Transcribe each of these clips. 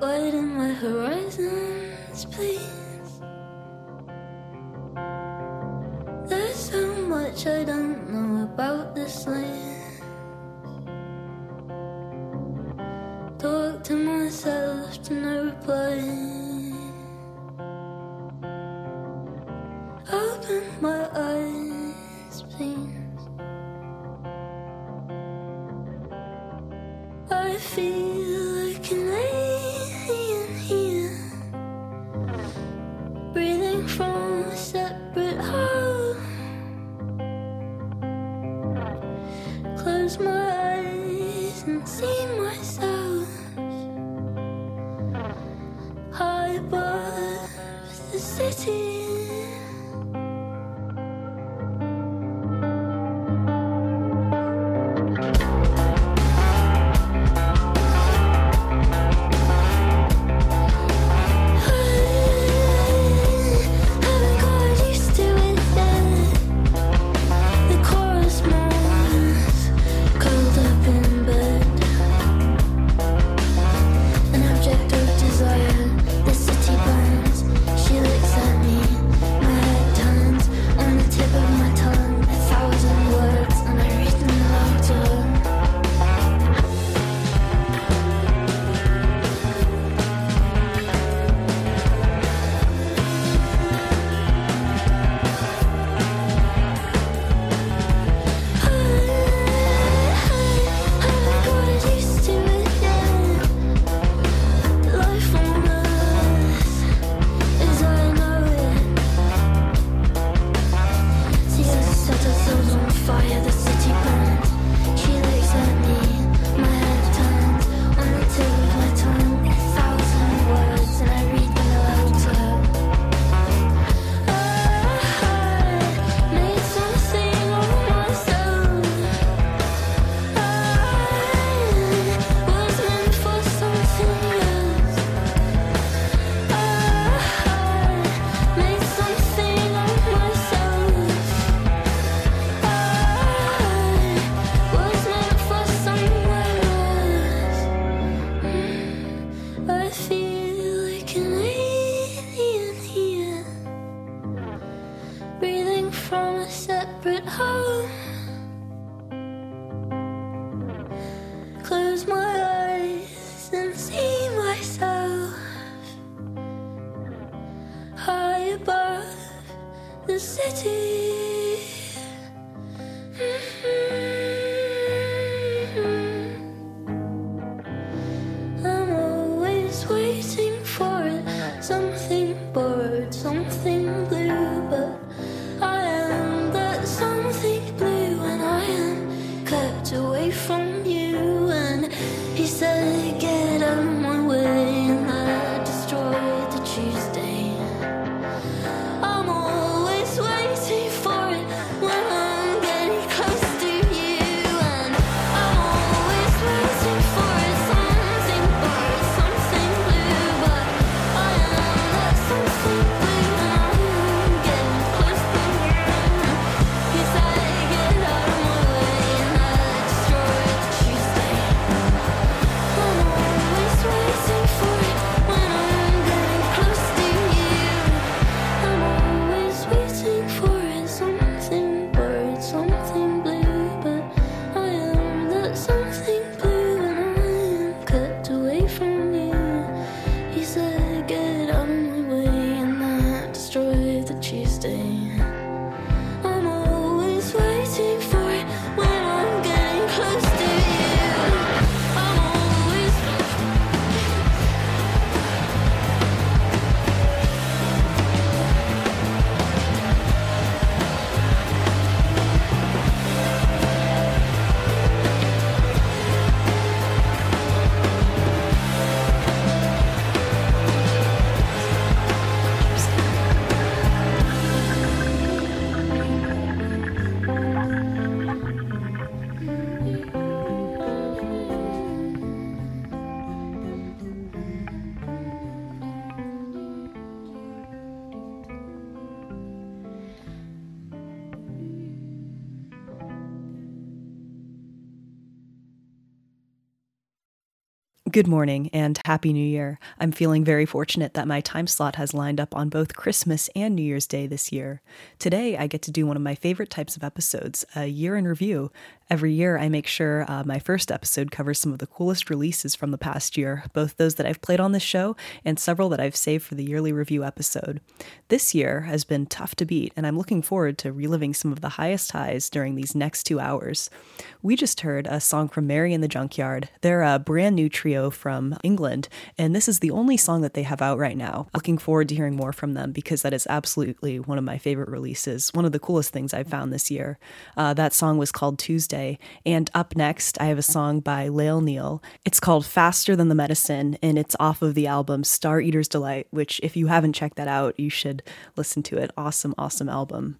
Widen my horizons, please. There's so much I don't Good morning and Happy New Year. I'm feeling very fortunate that my time slot has lined up on both Christmas and New Year's Day this year. Today, I get to do one of my favorite types of episodes, a year in review. Every year, I make sure uh, my first episode covers some of the coolest releases from the past year, both those that I've played on this show and several that I've saved for the yearly review episode. This year has been tough to beat, and I'm looking forward to reliving some of the highest highs during these next two hours. We just heard a song from Mary in the Junkyard. They're a brand new trio from England, and this is the only song that they have out right now. Looking forward to hearing more from them because that is absolutely one of my favorite releases, one of the coolest things I've found this year. Uh, that song was called Tuesday. And up next, I have a song by Lael Neale. It's called Faster Than the Medicine, and it's off of the album Star Eater's Delight, which, if you haven't checked that out, you should listen to it. Awesome, awesome album.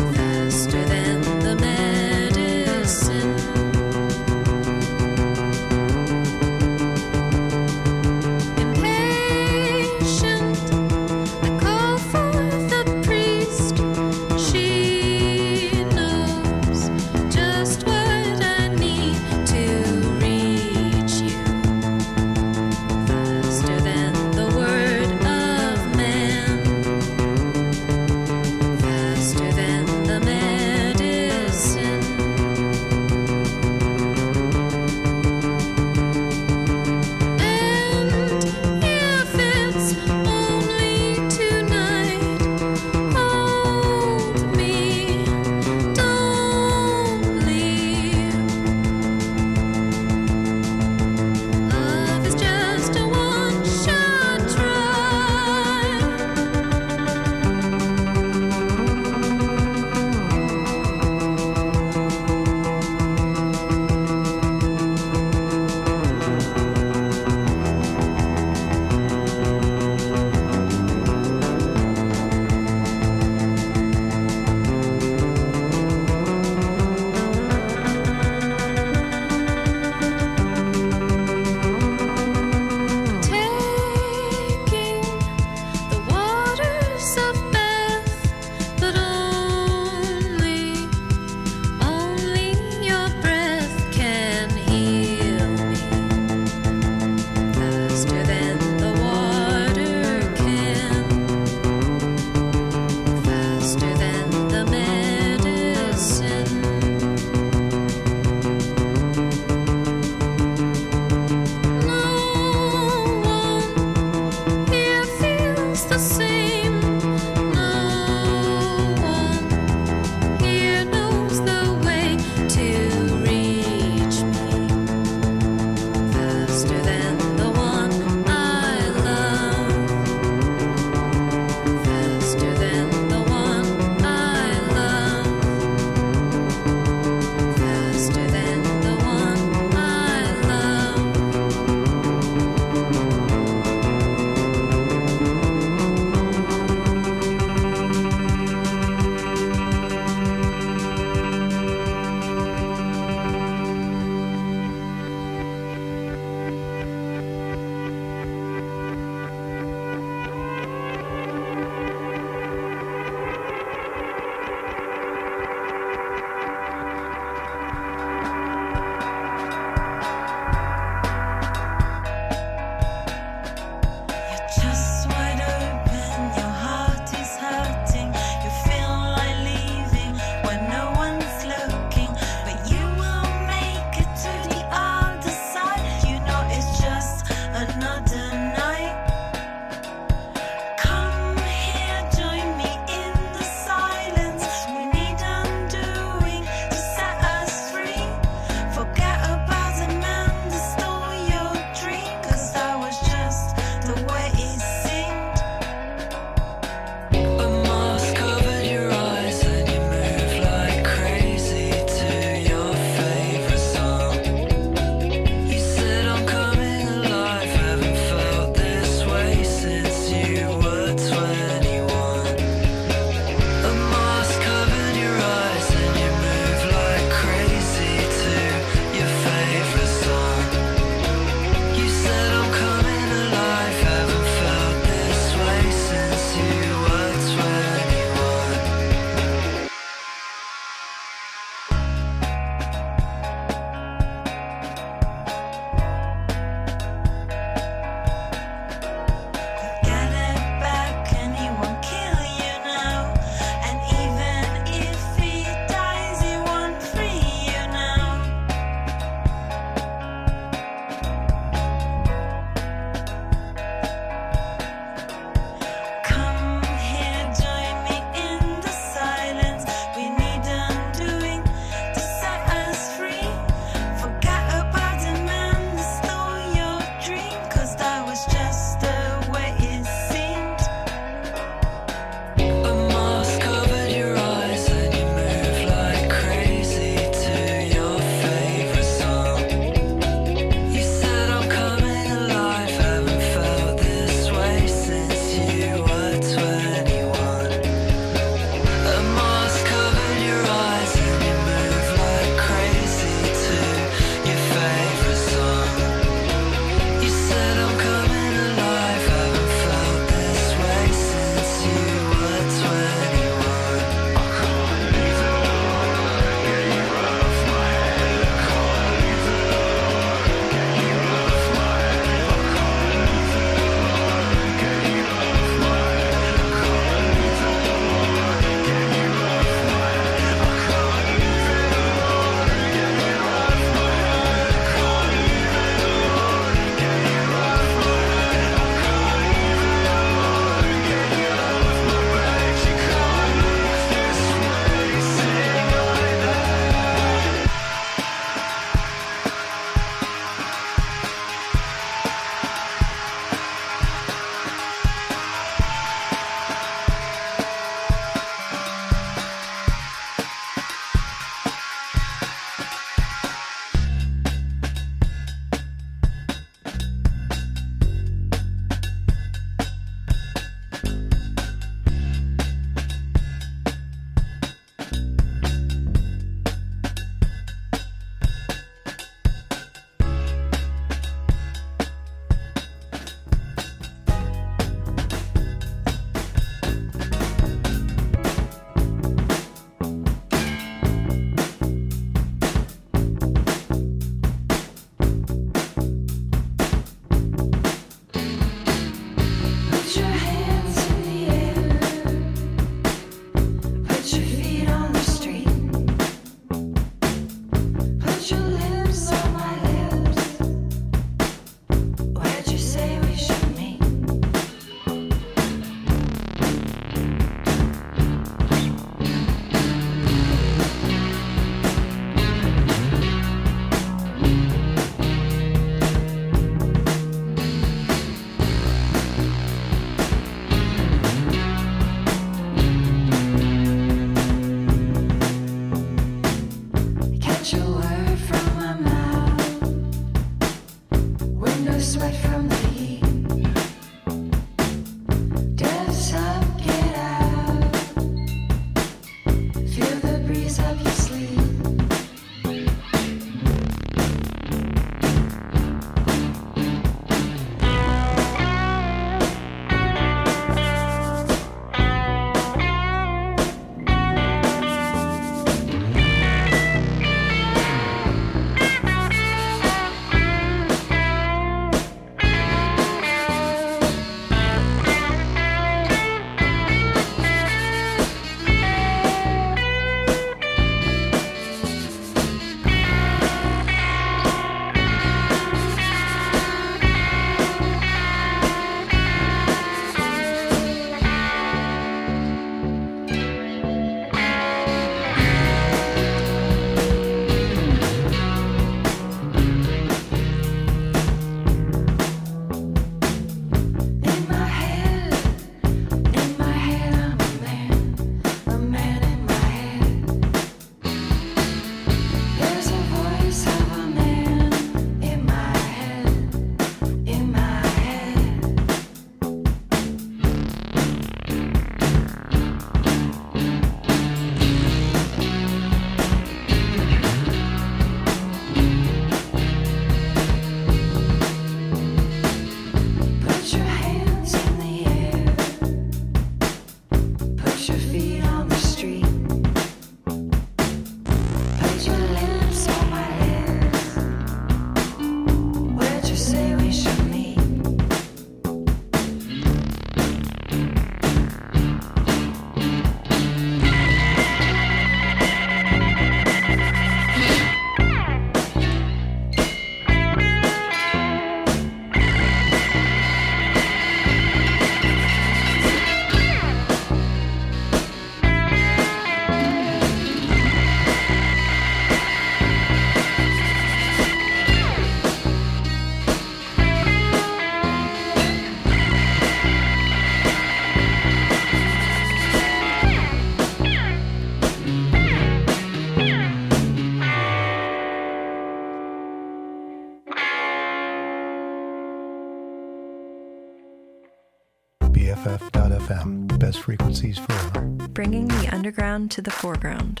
Underground to the foreground.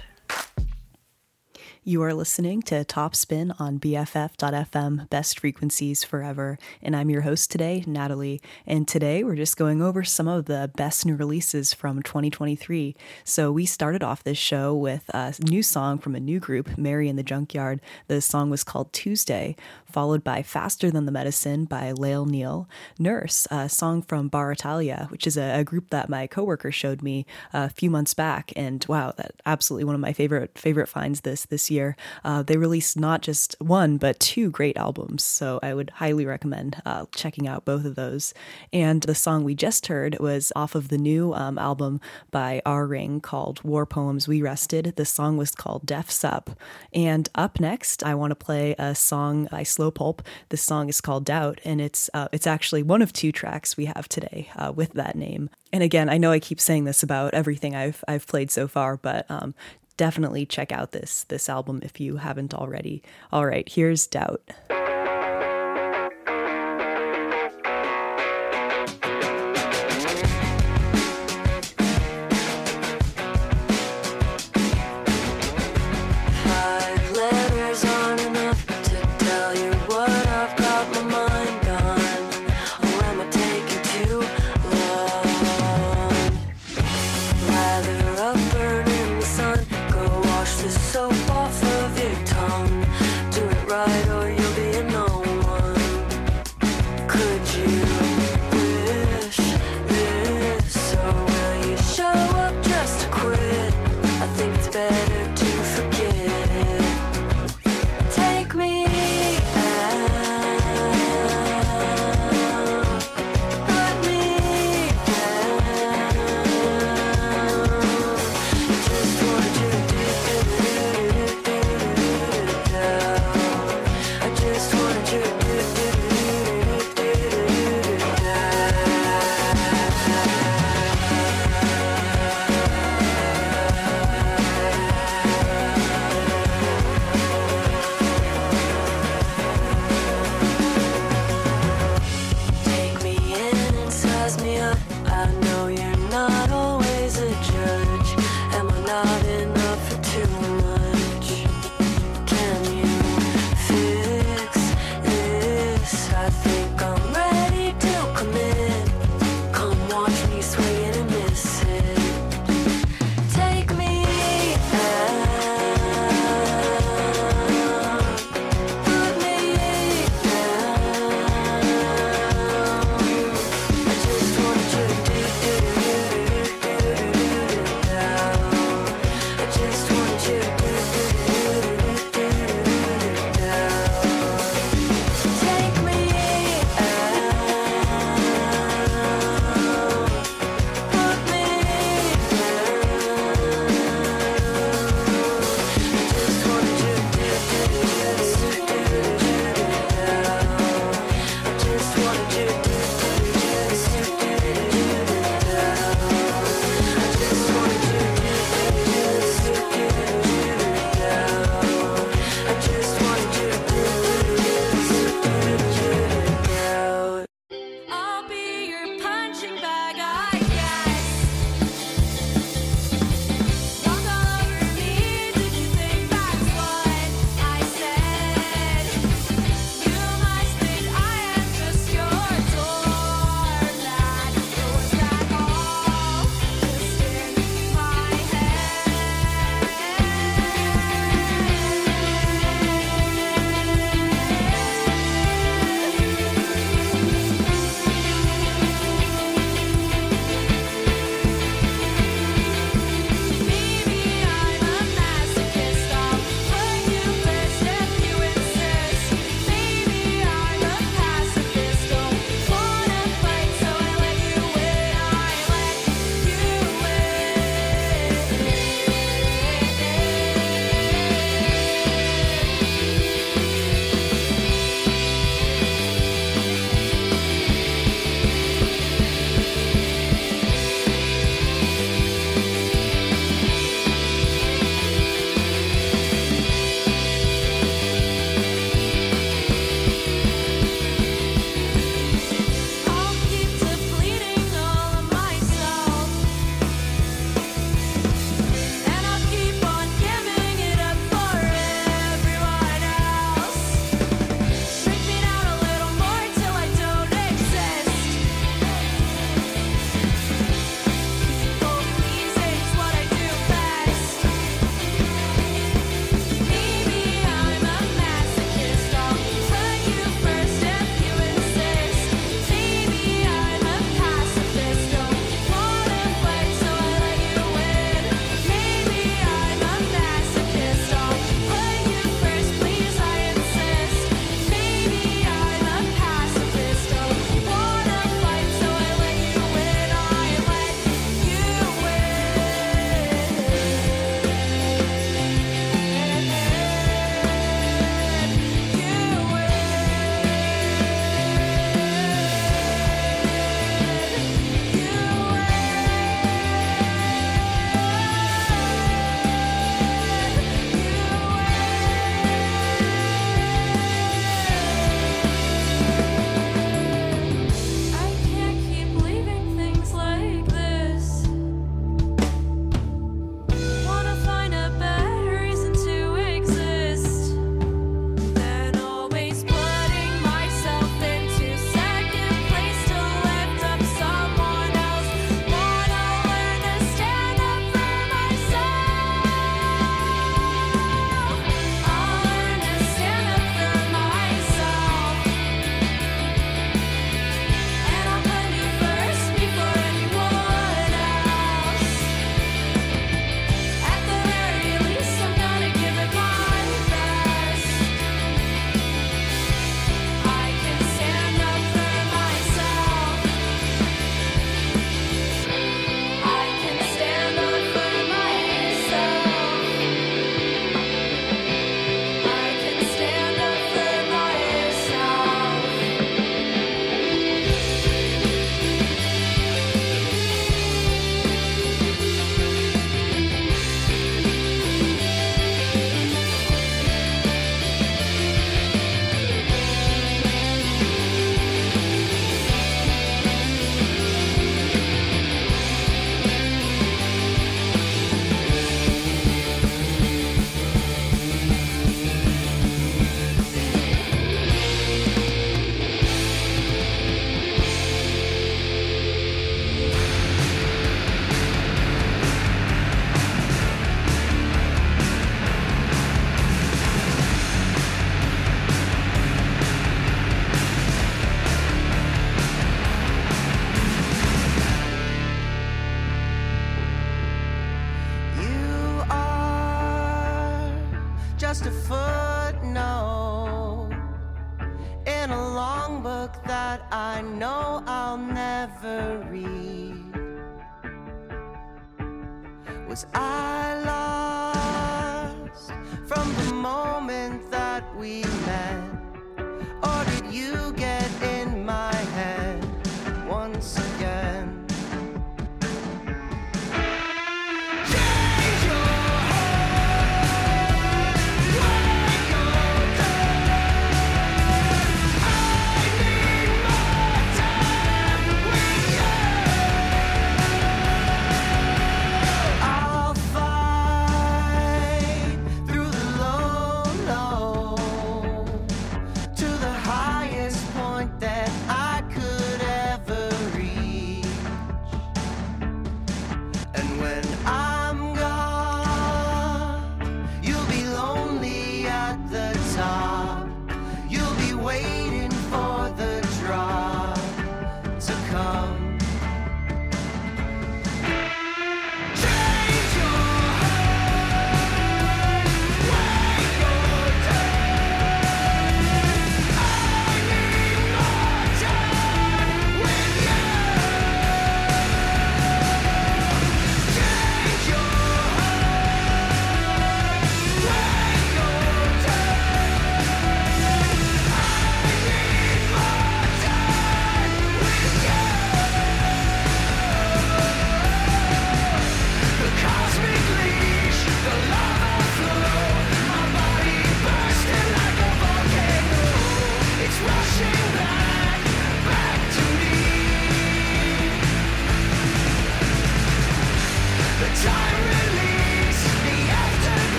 You are listening to Top Spin on BFF.FM, best frequencies forever. And I'm your host today, Natalie. And today we're just going over some of the best new releases from 2023. So we started off this show with a new song from a new group, Mary in the Junkyard. The song was called Tuesday, followed by Faster Than the Medicine by Lael Neale. Nurse, a song from Bar Italia, which is a, a group that my coworker showed me a few months back. And wow, that absolutely one of my favorite favorite finds this this year. Uh, they released not just one, but two great albums. So I would highly recommend uh, checking out both of those. And the song we just heard was off of the new um, album by R Ring called War Poems We Rested. The song was called Def Sup. And up next, I want to play a song by Slow Pulp. This song is called Doubt, and it's uh, it's actually one of two tracks we have today uh, with that name. And again, I know I keep saying this about everything I've I've played so far, but um, definitely check out this this album if you haven't already. All right, here's Doubt.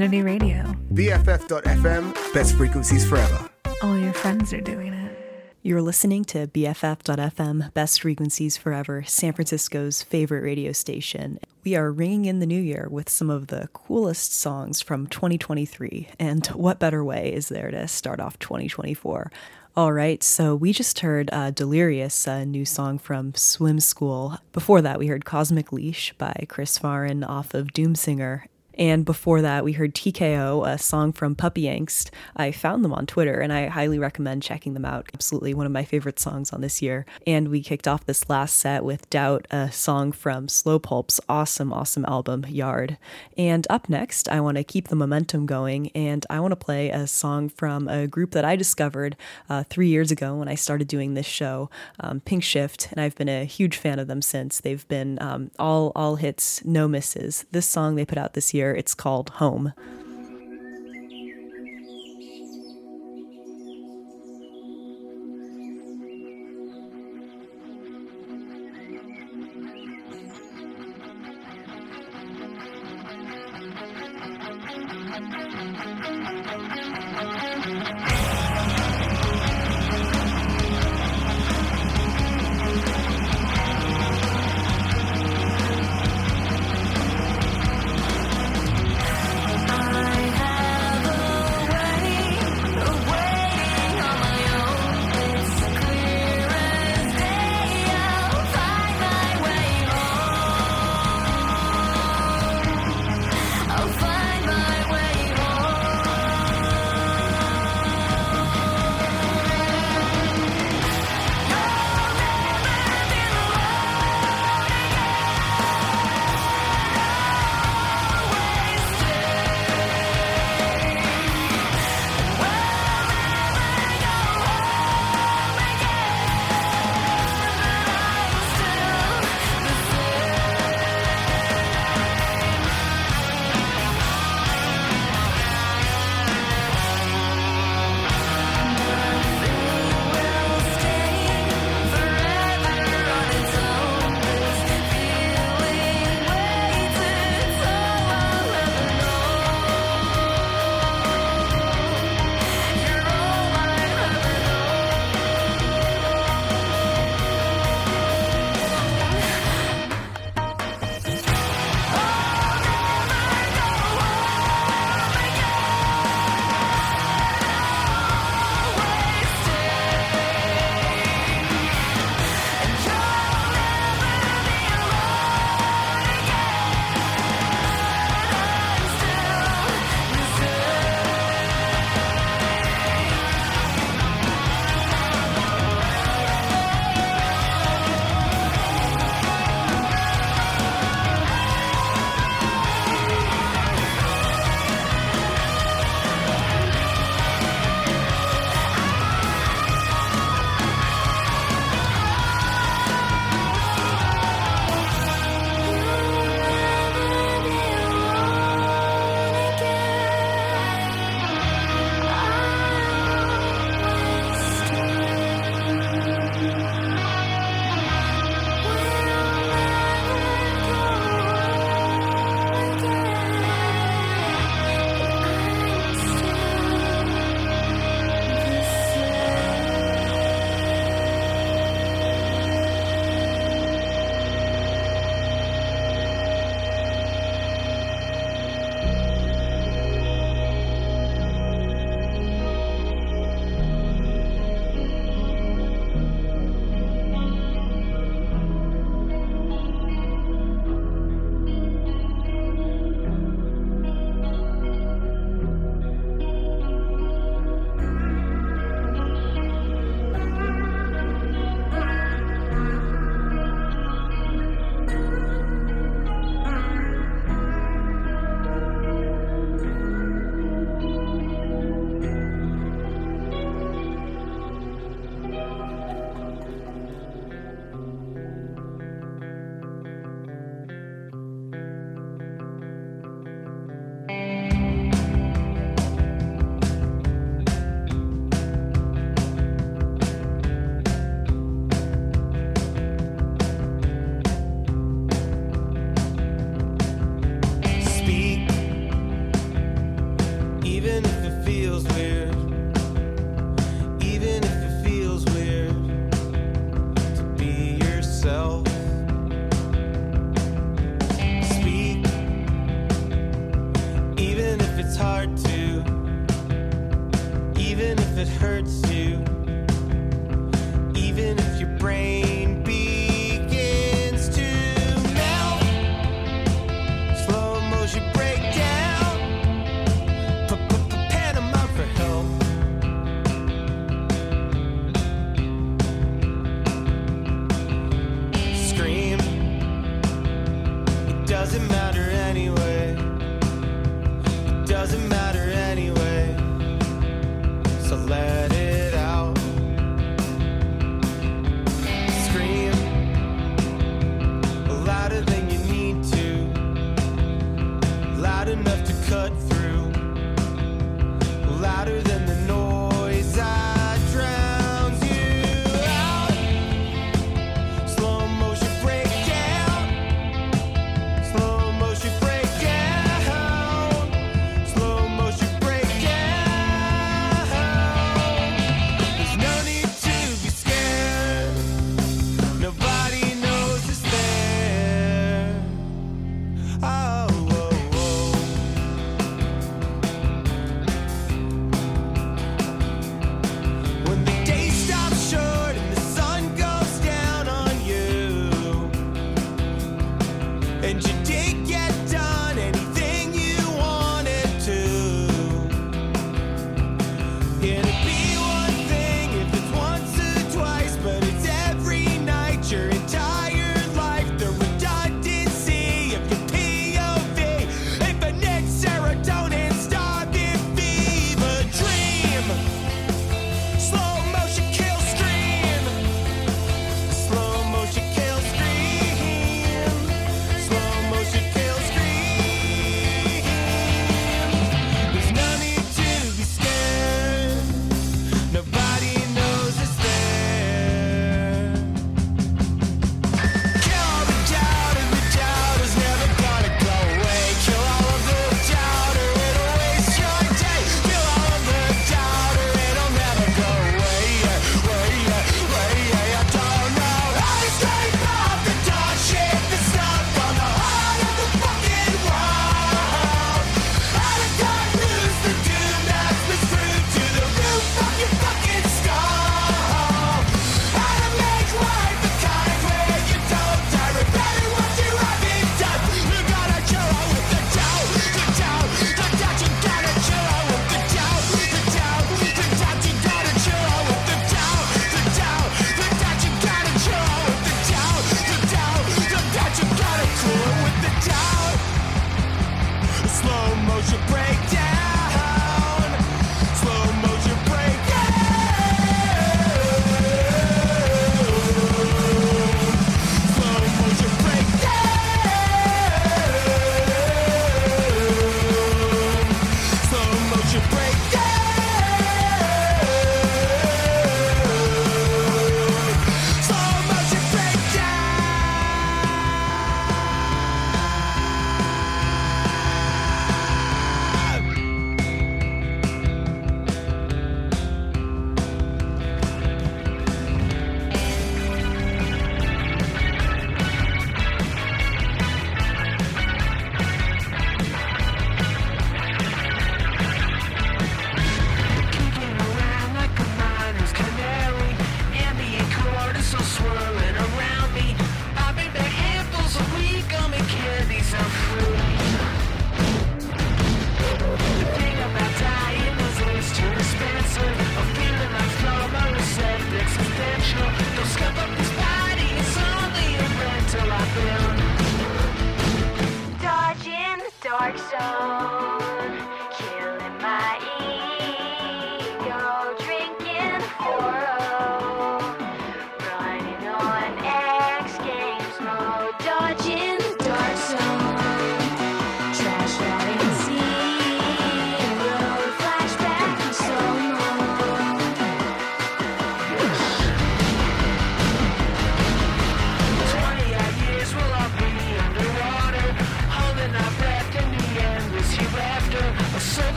Community radio. BFF.FM, best frequencies forever. All your friends are doing it. You're listening to BFF.FM, Best Frequencies Forever, San Francisco's favorite radio station. We are ringing in the new year with some of the coolest songs from 2023. And what better way is there to start off 2024? All right, so we just heard uh, Delirious, a new song from Swim School. Before that, we heard Cosmic Leash by Chris Farren off of Doom Singer. And before that, we heard TKO, a song from Puppy Angst. I found them on Twitter and I highly recommend checking them out. Absolutely one of my favorite songs on this year. And we kicked off this last set with Doubt, a song from Slow Pulp's awesome, awesome album, Yard. And up next, I want to keep the momentum going and I want to play a song from a group that I discovered uh, three years ago when I started doing this show, um, Pinkshift. And I've been a huge fan of them since. They've been um, all, all hits, no misses. This song they put out this year it's called Home.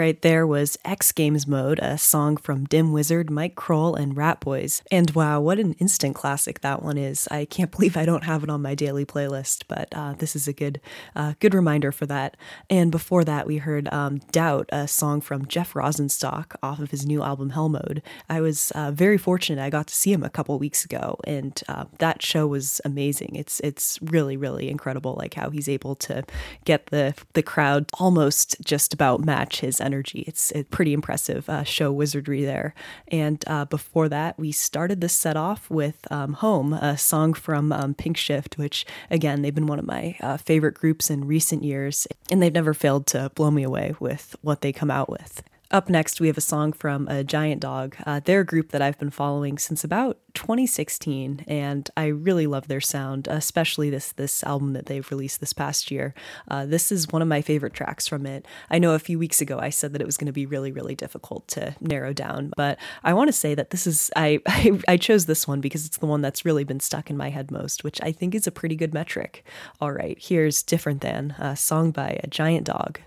Right there was X Games Mode, a song from Dim Wizard, Mike Krol, and Ratboys. And wow, what an instant classic that one is. I can't believe I don't have it on my daily playlist, but uh, this is a good uh, good reminder for that. And before that, we heard um, Doubt, a song from Jeff Rosenstock off of his new album Hell Mode. I was uh, very fortunate. I got to see him a couple weeks ago, and uh, that show was amazing. It's it's really really incredible, like how he's able to get the the crowd almost just about match his energy. It's a pretty impressive uh, show wizardry there. And uh, before that, we started this set off with um, Home, a song from um, Pinkshift, which again, they've been one of my uh, favorite groups in recent years, and they've never failed to blow me away with what they come out with. Up next, we have a song from a Giant Dog. Uh, they're a group that I've been following since about 2016, and I really love their sound, especially this this album that they've released this past year. Uh, this is one of my favorite tracks from it. I know a few weeks ago I said that it was going to be really really difficult to narrow down, but I want to say that this is I, I I chose this one because it's the one that's really been stuck in my head most, which I think is a pretty good metric. All right, here's different than a song by a Giant Dog.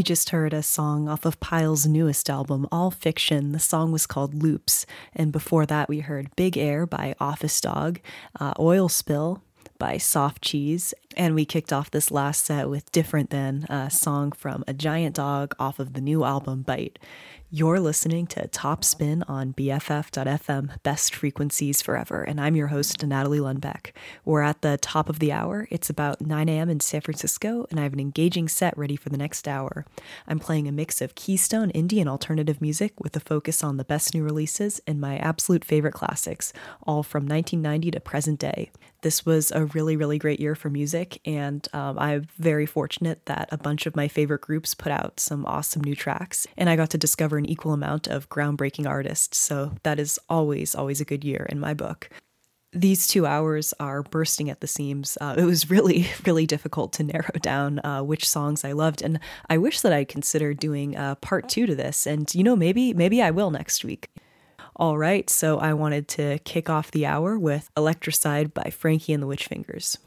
We just heard a song off of Pile's newest album, All Fiction. The song was called Loops. And before that, we heard Big Air by Office Dog, uh, Oil Spill by Soft Cheese. And we kicked off this last set with Different Than, a song from A Giant Dog off of the new album Bite. You're listening to Top Spin on BFF.FM, Best Frequencies Forever, and I'm your host, Natalie Lundbeck. We're at the top of the hour. It's about 9 a.m. in San Francisco, and I have an engaging set ready for the next hour. I'm playing a mix of Keystone indie and alternative music with a focus on the best new releases and my absolute favorite classics, all from 1990 to present day. This was a really, really great year for music, and um, I'm very fortunate that a bunch of my favorite groups put out some awesome new tracks, and I got to discover an equal amount of groundbreaking artists, so that is always, always a good year in my book. These two hours are bursting at the seams. Uh, it was really, really difficult to narrow down uh, which songs I loved, and I wish that I considered doing uh, part two to this. And you know, maybe, maybe I will next week. All right, so I wanted to kick off the hour with Electricide by Frankie and the Witch Fingers.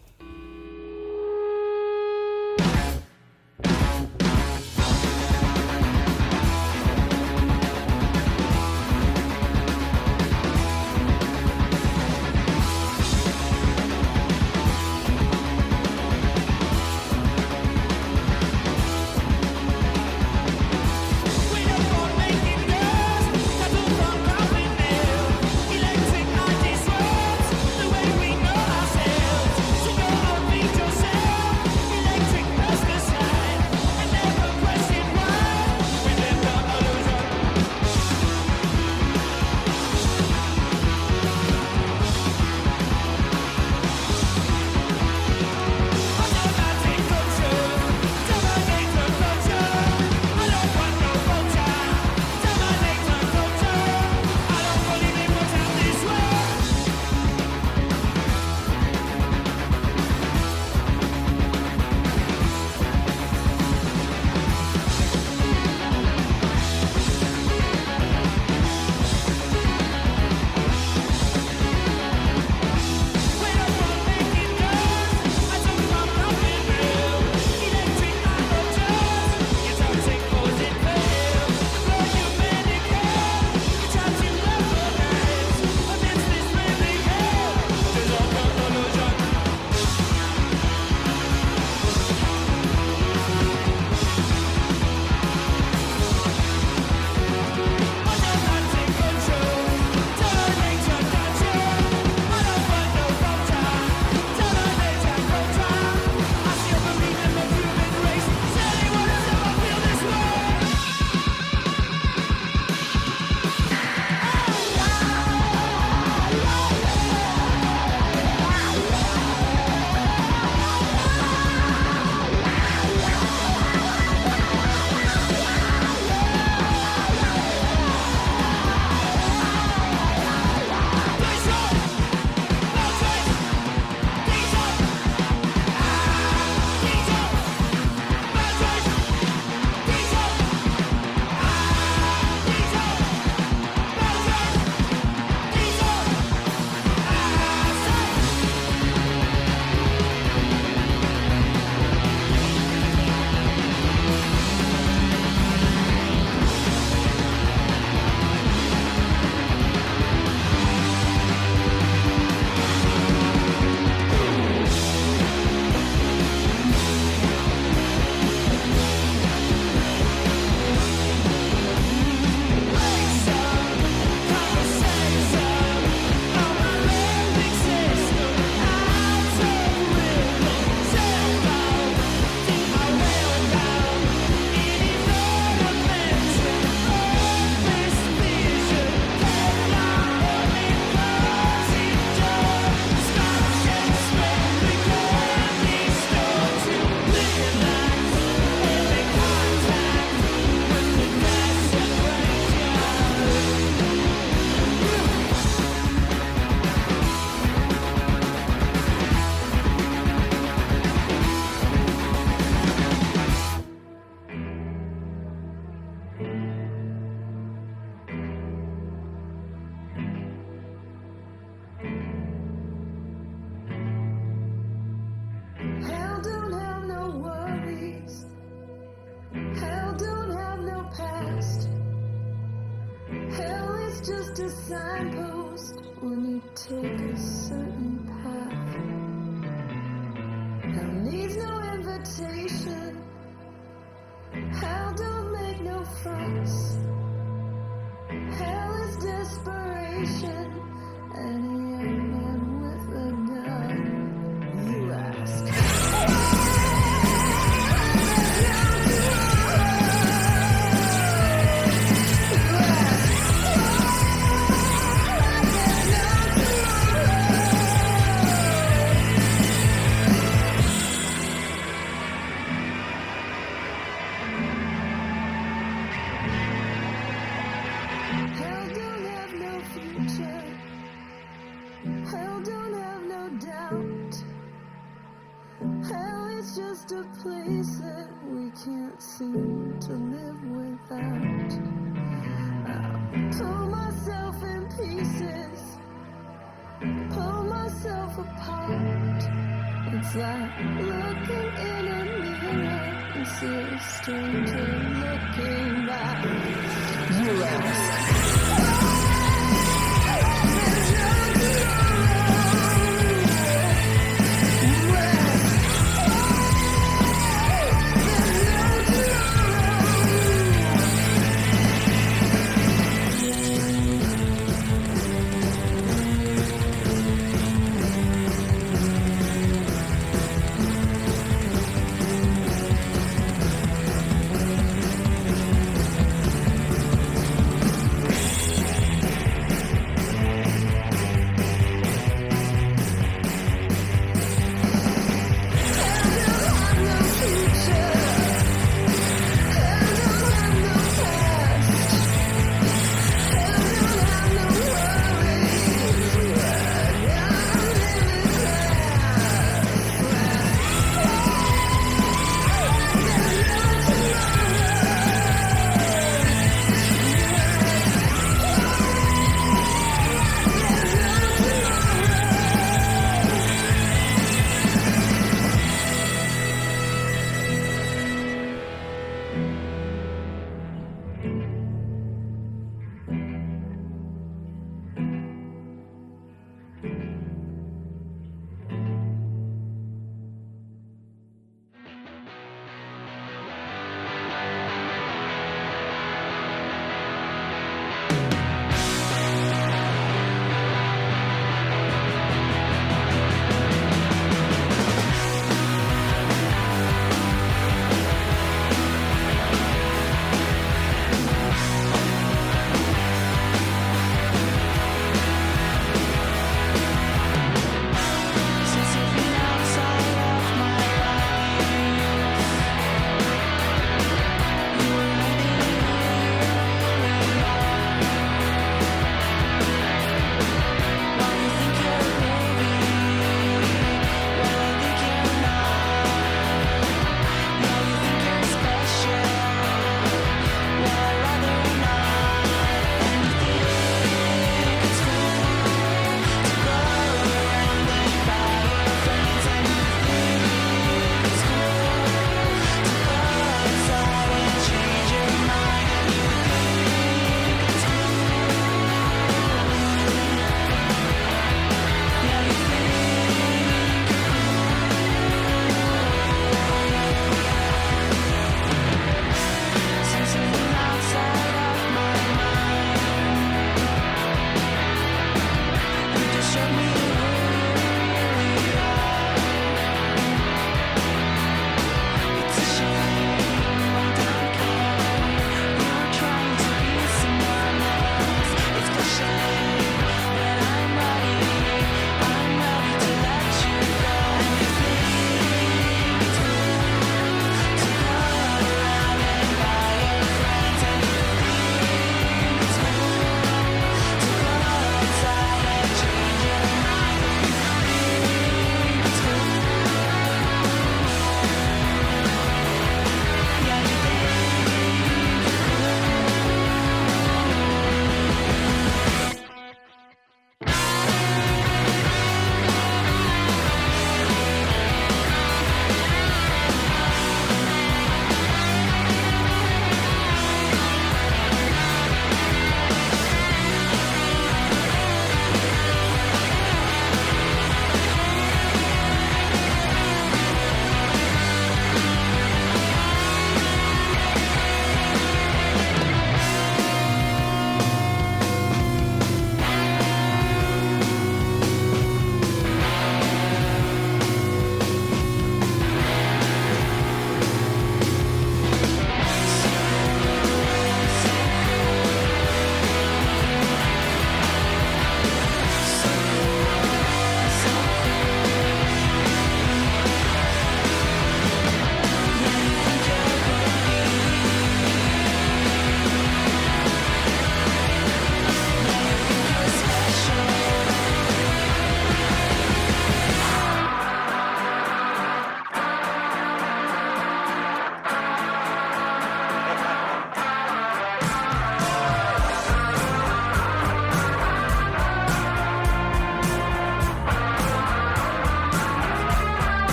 Can't seem to live without. I pull myself in pieces, pull myself apart. It's like looking in a mirror and see a stranger looking back. You ask.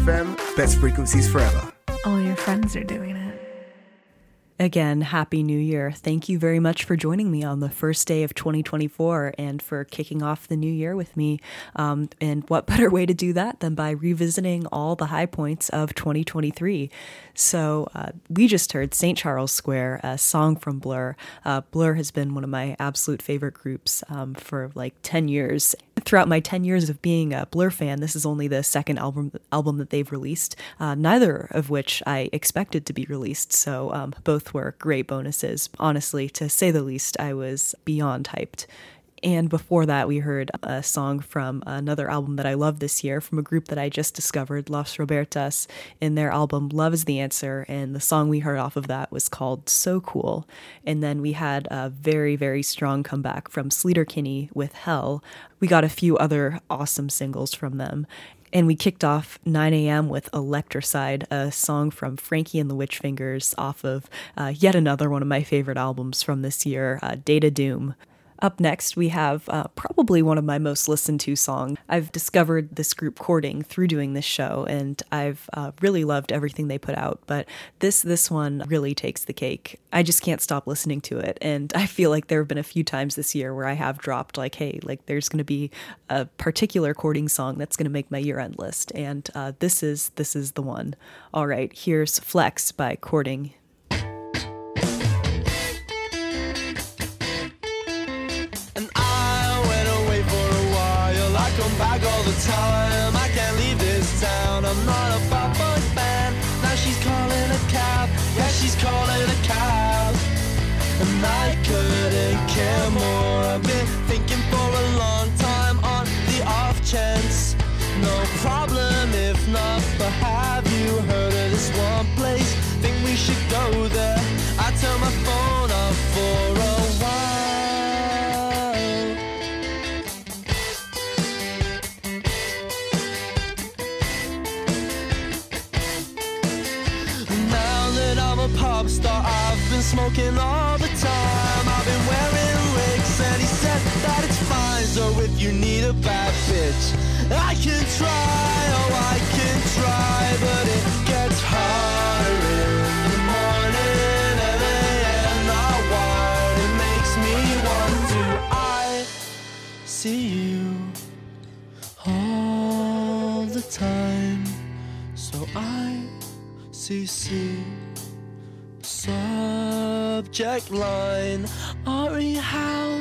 BFF.FM, best frequencies forever. Again, Happy New Year. Thank you very much for joining me on the first day of 2024 and for kicking off the new year with me. Um, and what better way to do that than by revisiting all the high points of 2023? So, uh, we just heard St. Charles Square, a song from Blur. Uh, Blur has been one of my absolute favorite groups um, for like 10 years. Throughout my 10 years of being a Blur fan, this is only the second album album that they've released, uh, neither of which I expected to be released. So um, both were great bonuses. Honestly, to say the least, I was beyond hyped. And before that, we heard a song from another album that I love this year from a group that I just discovered, Los Robertas, in their album Love is the Answer. And the song we heard off of that was called So Cool. And then we had a very, very strong comeback from Sleater Kinney with Hell. We got a few other awesome singles from them. And we kicked off 9 a.m. with Electricide, a song from Frankie and the Witch Fingers off of uh, yet another one of my favorite albums from this year, uh, Data Doom. Up next, we have uh, probably one of my most listened to songs. I've discovered this group Courting through doing this show, and I've uh, really loved everything they put out. But this this one really takes the cake. I just can't stop listening to it, and I feel like there have been a few times this year where I have dropped like, "Hey, like there's going to be a particular Courting song that's going to make my year-end list," and uh, this is this is the one. All right, here's Flex by Courting. Smoking all the time. I've been wearing wigs, and he said that it's fine. So if you need a bad bitch, I can try. Oh, I can try, but it gets harder in the morning. And I'm not wired. It makes me want to. I see you all the time. So I see, see subject line. Ari, how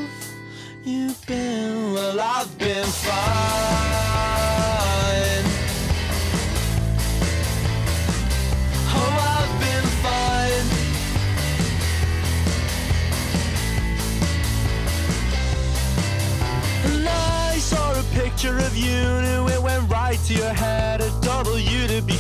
you been? Well, I've been fine. Oh, I've been fine. And I saw a picture of you, knew it went right to your head. A W to be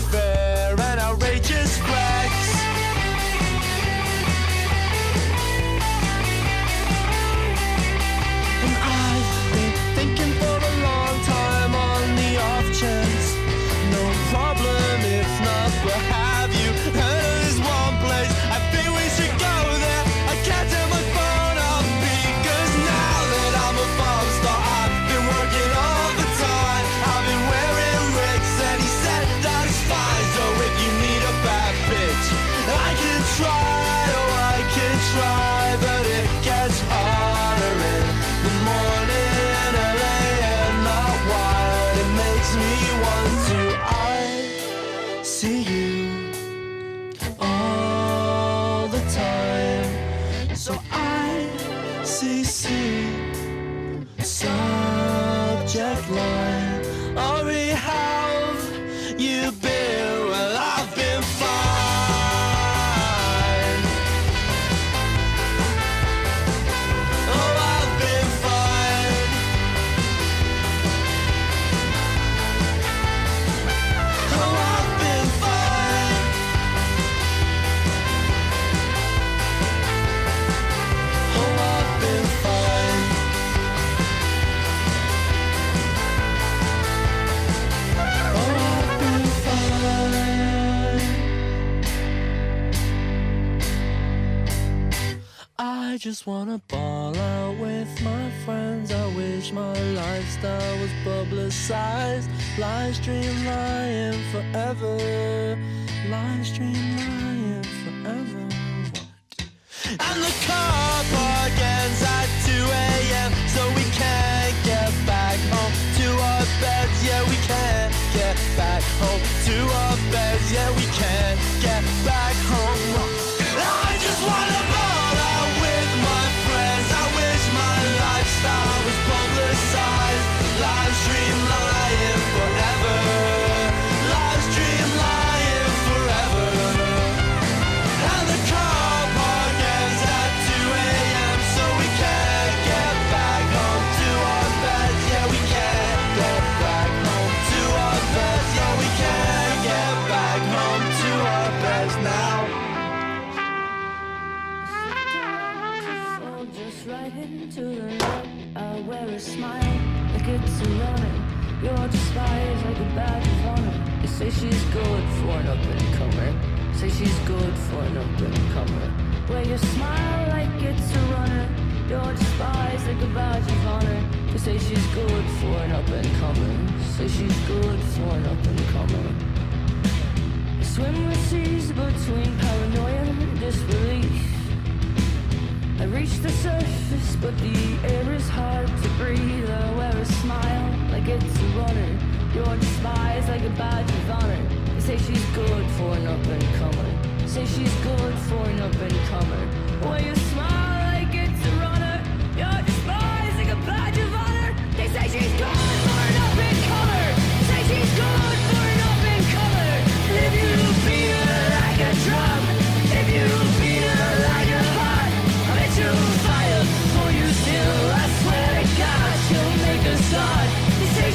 just wanna ball out with my friends. I wish my lifestyle was publicized. Live stream lying forever. Live stream lying forever. And the car park ends at 2 a.m. So we can't get back home to our beds. Yeah, we can't get back home to our beds. Yeah, we can't get back home. I just wanna You're despised like a badge of honor. They say she's good for an up and comer. Say she's good for an up and comer. Wear your smile like it's a runner. You're despised like a badge of honor. They say she's good for an up and comer. Say she's good for an up and comer. Swim the seas between paranoia and disbelief. I reach the surface, but the air is hard to breathe. I wear a smile like it's a runner. You're despised like a badge of honor. They say she's good for an up and comer. Say she's good for an up and comer. Wear your smile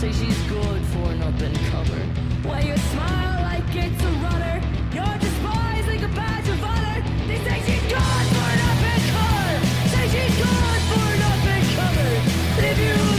say she's good for an up and cover. Why you smile like it's a runner. You're despised like a badge of honor. They say she's good for an open cover. Say she's good for an open cover. But if you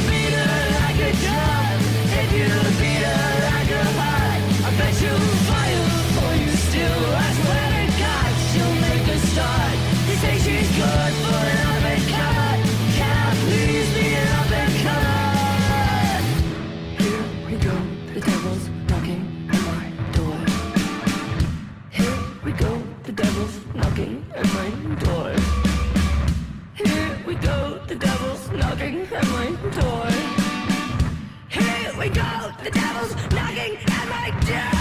from my door. Here we go, the devil's knocking at my door.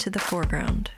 to the foreground.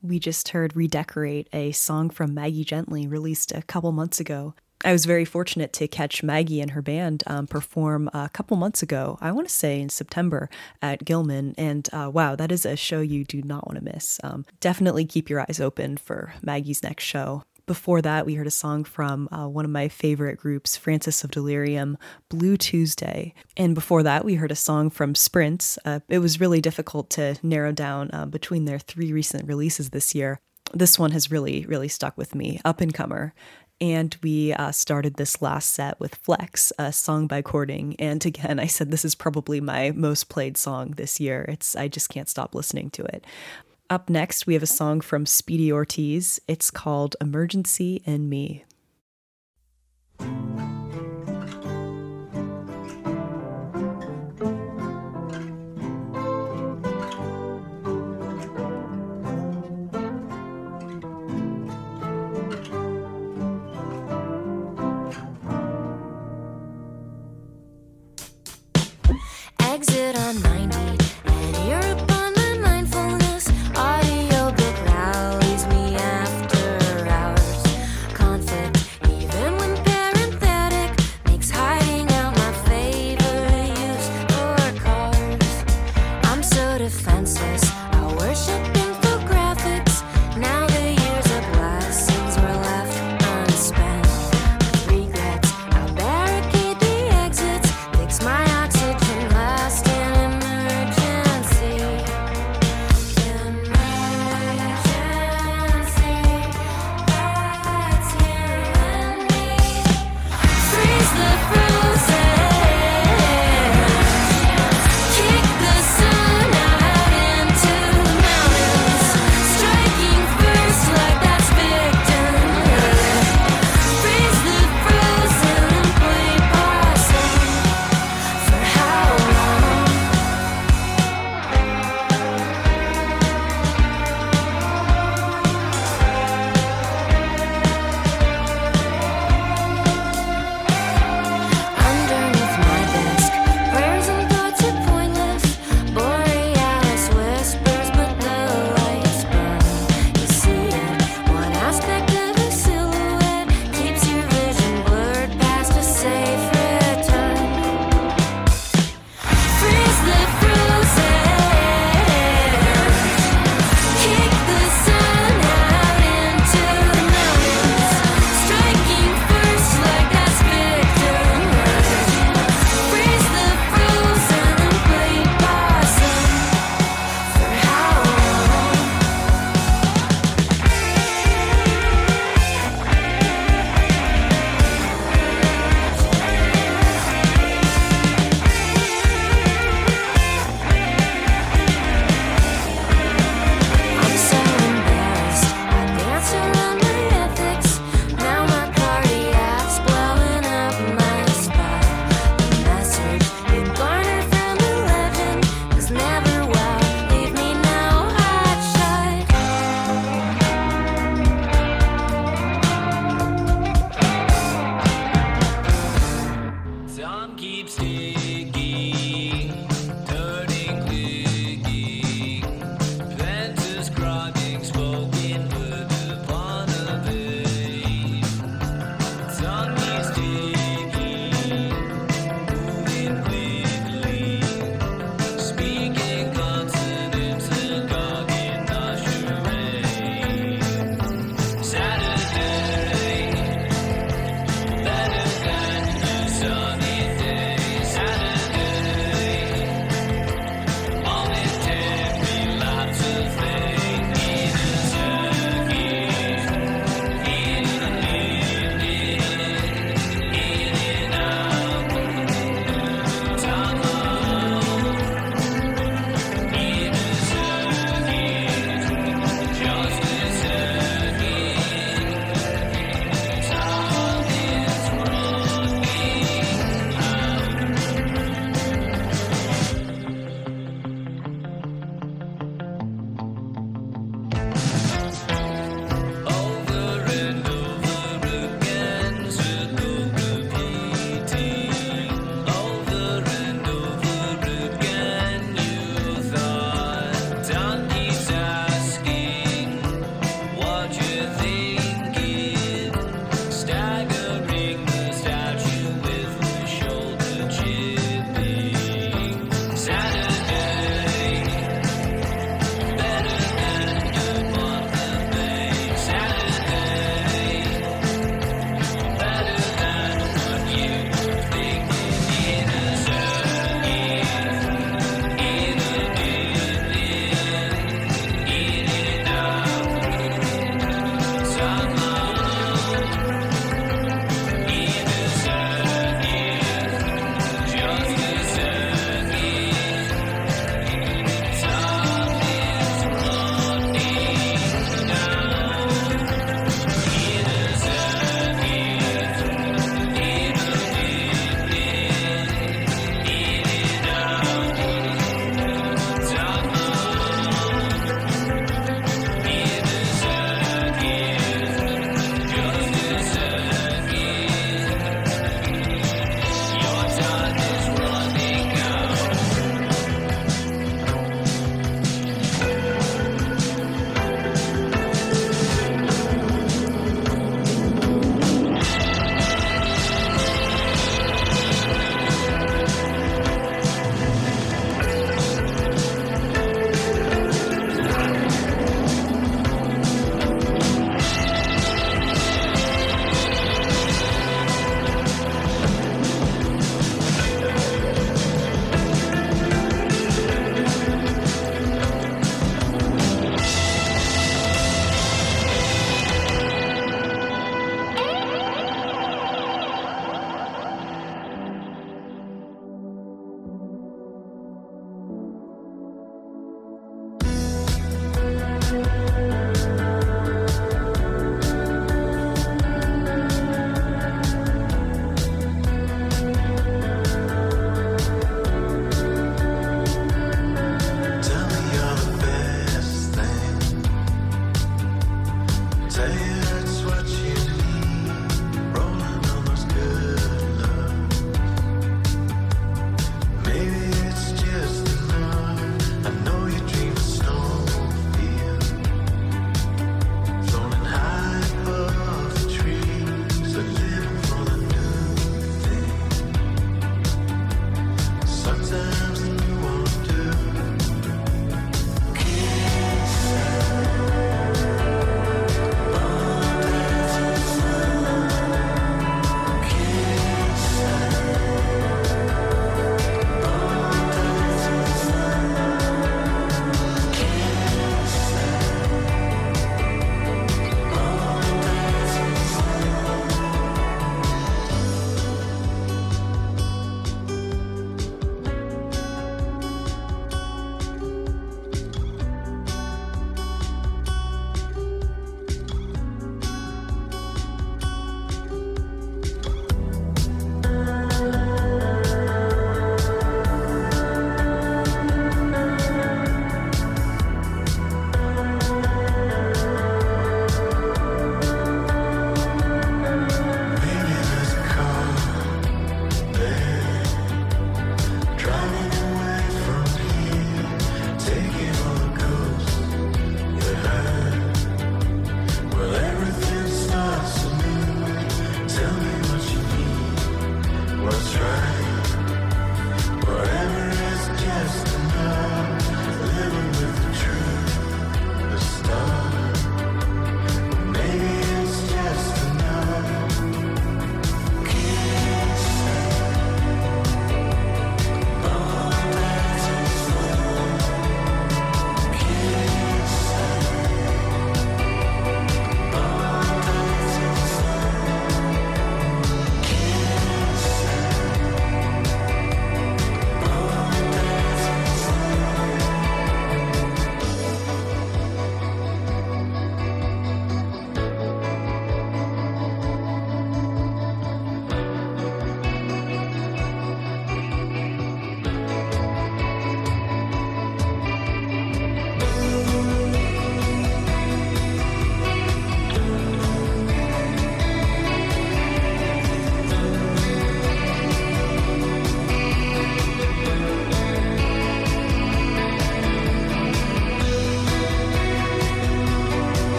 We just heard Redecorate, a song from Maggie Gently released a couple months ago. I was very fortunate to catch Maggie and her band um, perform a couple months ago, I want to say in September at Gilman. And uh, wow, that is a show you do not want to miss. Um, definitely keep your eyes open for Maggie's next show. Before that, we heard a song from uh, one of my favorite groups, Francis of Delirium, Blue Tuesday. And before that, we heard a song from Sprints. Uh, it was really difficult to narrow down uh, between their three recent releases this year. This one has really, really stuck with me, Up and Comer. And we uh, started this last set with Flex, a song by Courting. And again, I said this is probably my most played song this year. It's I just can't stop listening to it. Up next, we have a song from Speedy Ortiz. It's called Emergency and Me. Exit on 90,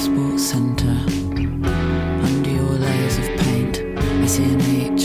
sports centre. Under your layers of paint, I see an H.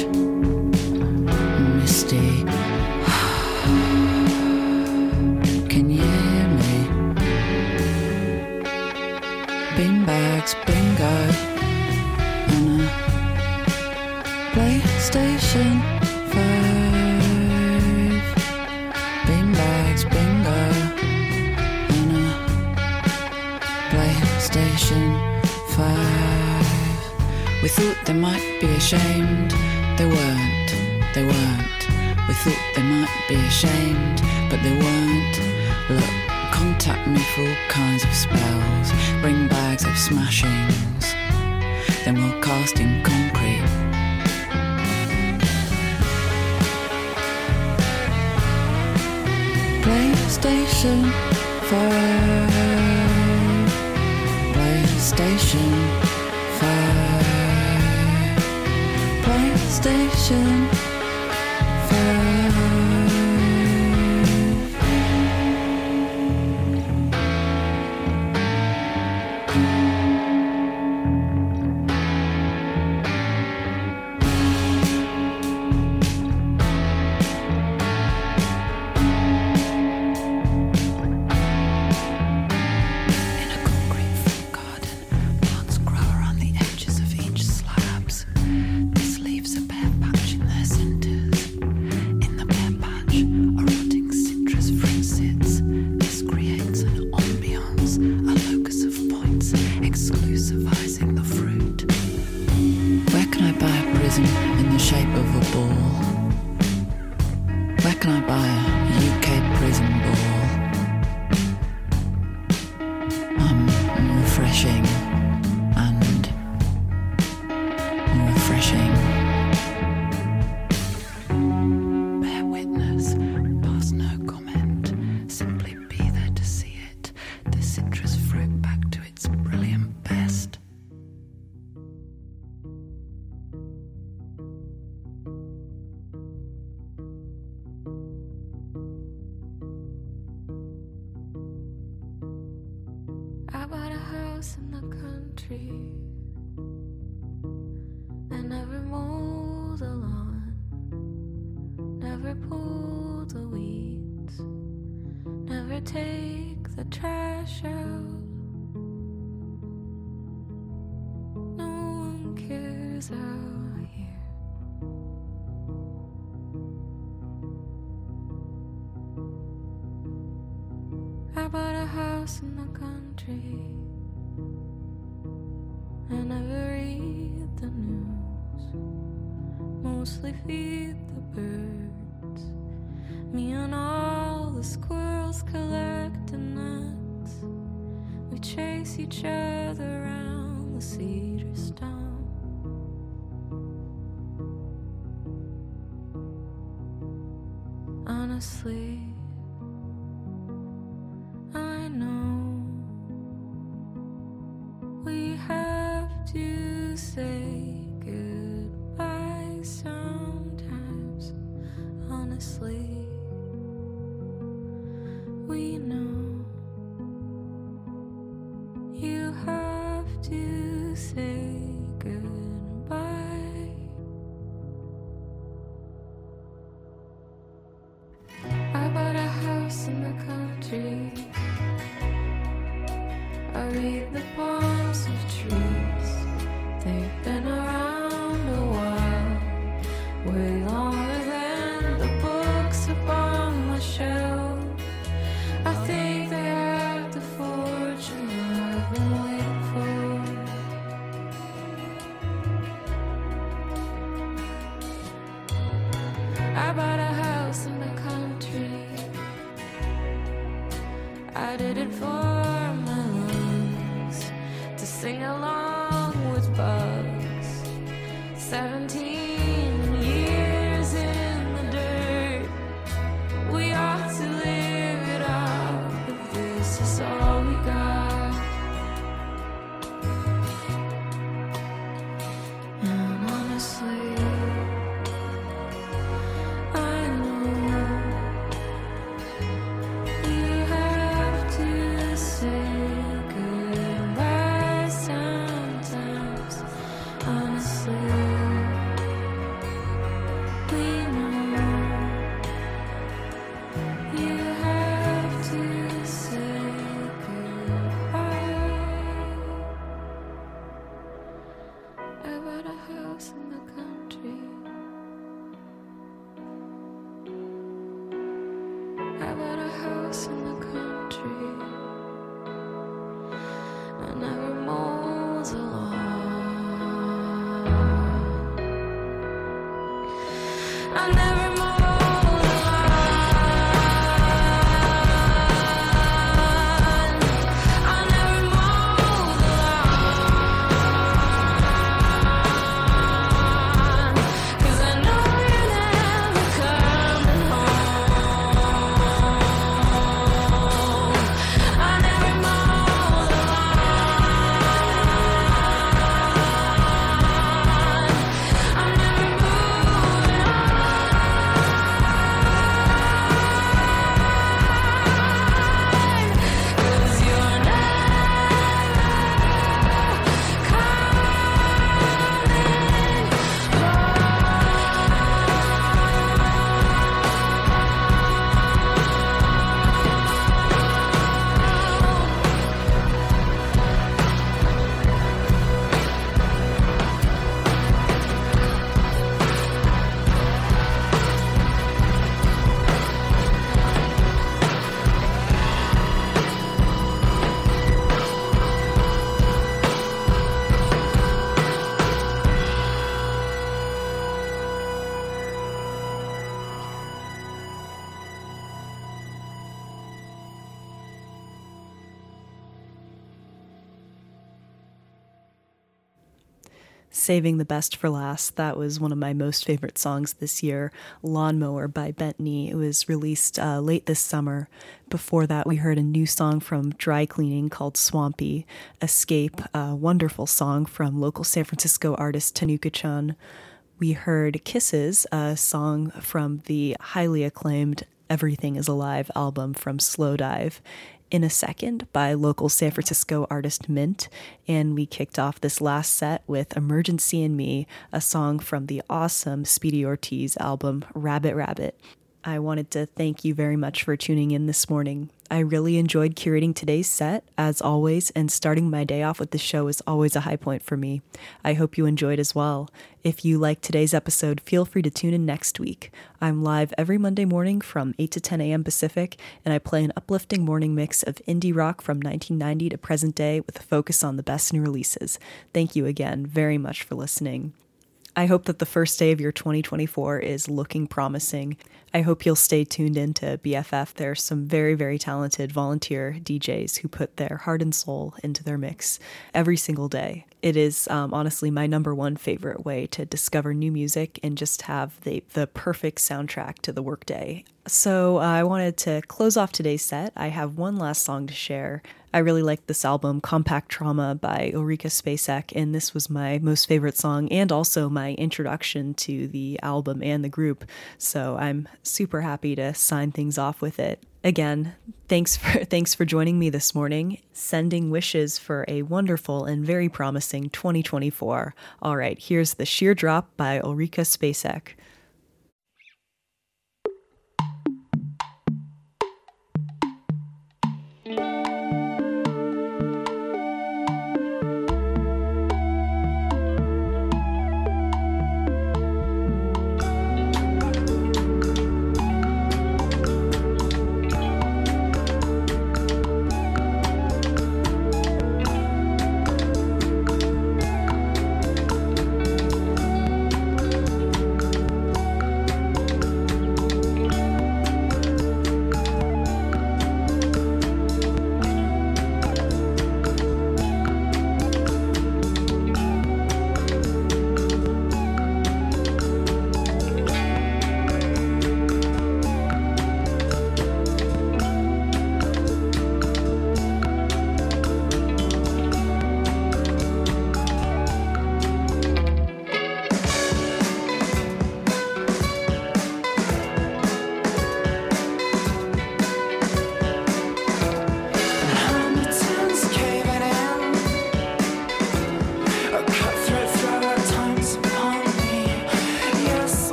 the cedars down. Honestly. Saving the Best for Last. That was one of my most favorite songs this year, Lawnmower by Bent Knee. It was released uh, late this summer. Before that, we heard a new song from Dry Cleaning called Swampy, Escape, a wonderful song from local San Francisco artist Tanukichan. We heard Kisses, a song from the highly acclaimed Everything is Alive album from Slowdive. In a Second by local San Francisco artist Mint. And we kicked off this last set with Emergency and Me, a song from the awesome Speedy Ortiz album Rabbit Rabbit. I wanted to thank you very much for tuning in this morning. I really enjoyed curating today's set, as always, and starting my day off with the show is always a high point for me. I hope you enjoyed as well. If you liked today's episode, feel free to tune in next week. I'm live every Monday morning from 8 to 10 a.m. Pacific, and I play an uplifting morning mix of indie rock from 1990 to present day with a focus on the best new releases. Thank you again very much for listening. I hope that the first day of your 2024 is looking promising. I hope you'll stay tuned in to BFF. There are some very, very talented volunteer DJs who put their heart and soul into their mix every single day. It is um, honestly my number one favorite way to discover new music and just have the, the perfect soundtrack to the workday. So uh, I wanted to close off today's set. I have one last song to share. I really like this album, Compact Trauma by Ulrika Spacek, and this was my most favorite song and also my introduction to the album and the group. So I'm super happy to sign things off with it. Again, thanks for thanks for joining me this morning. Sending wishes for a wonderful and very promising 2024. All right, here's the sheer drop by Ulrika Spacek.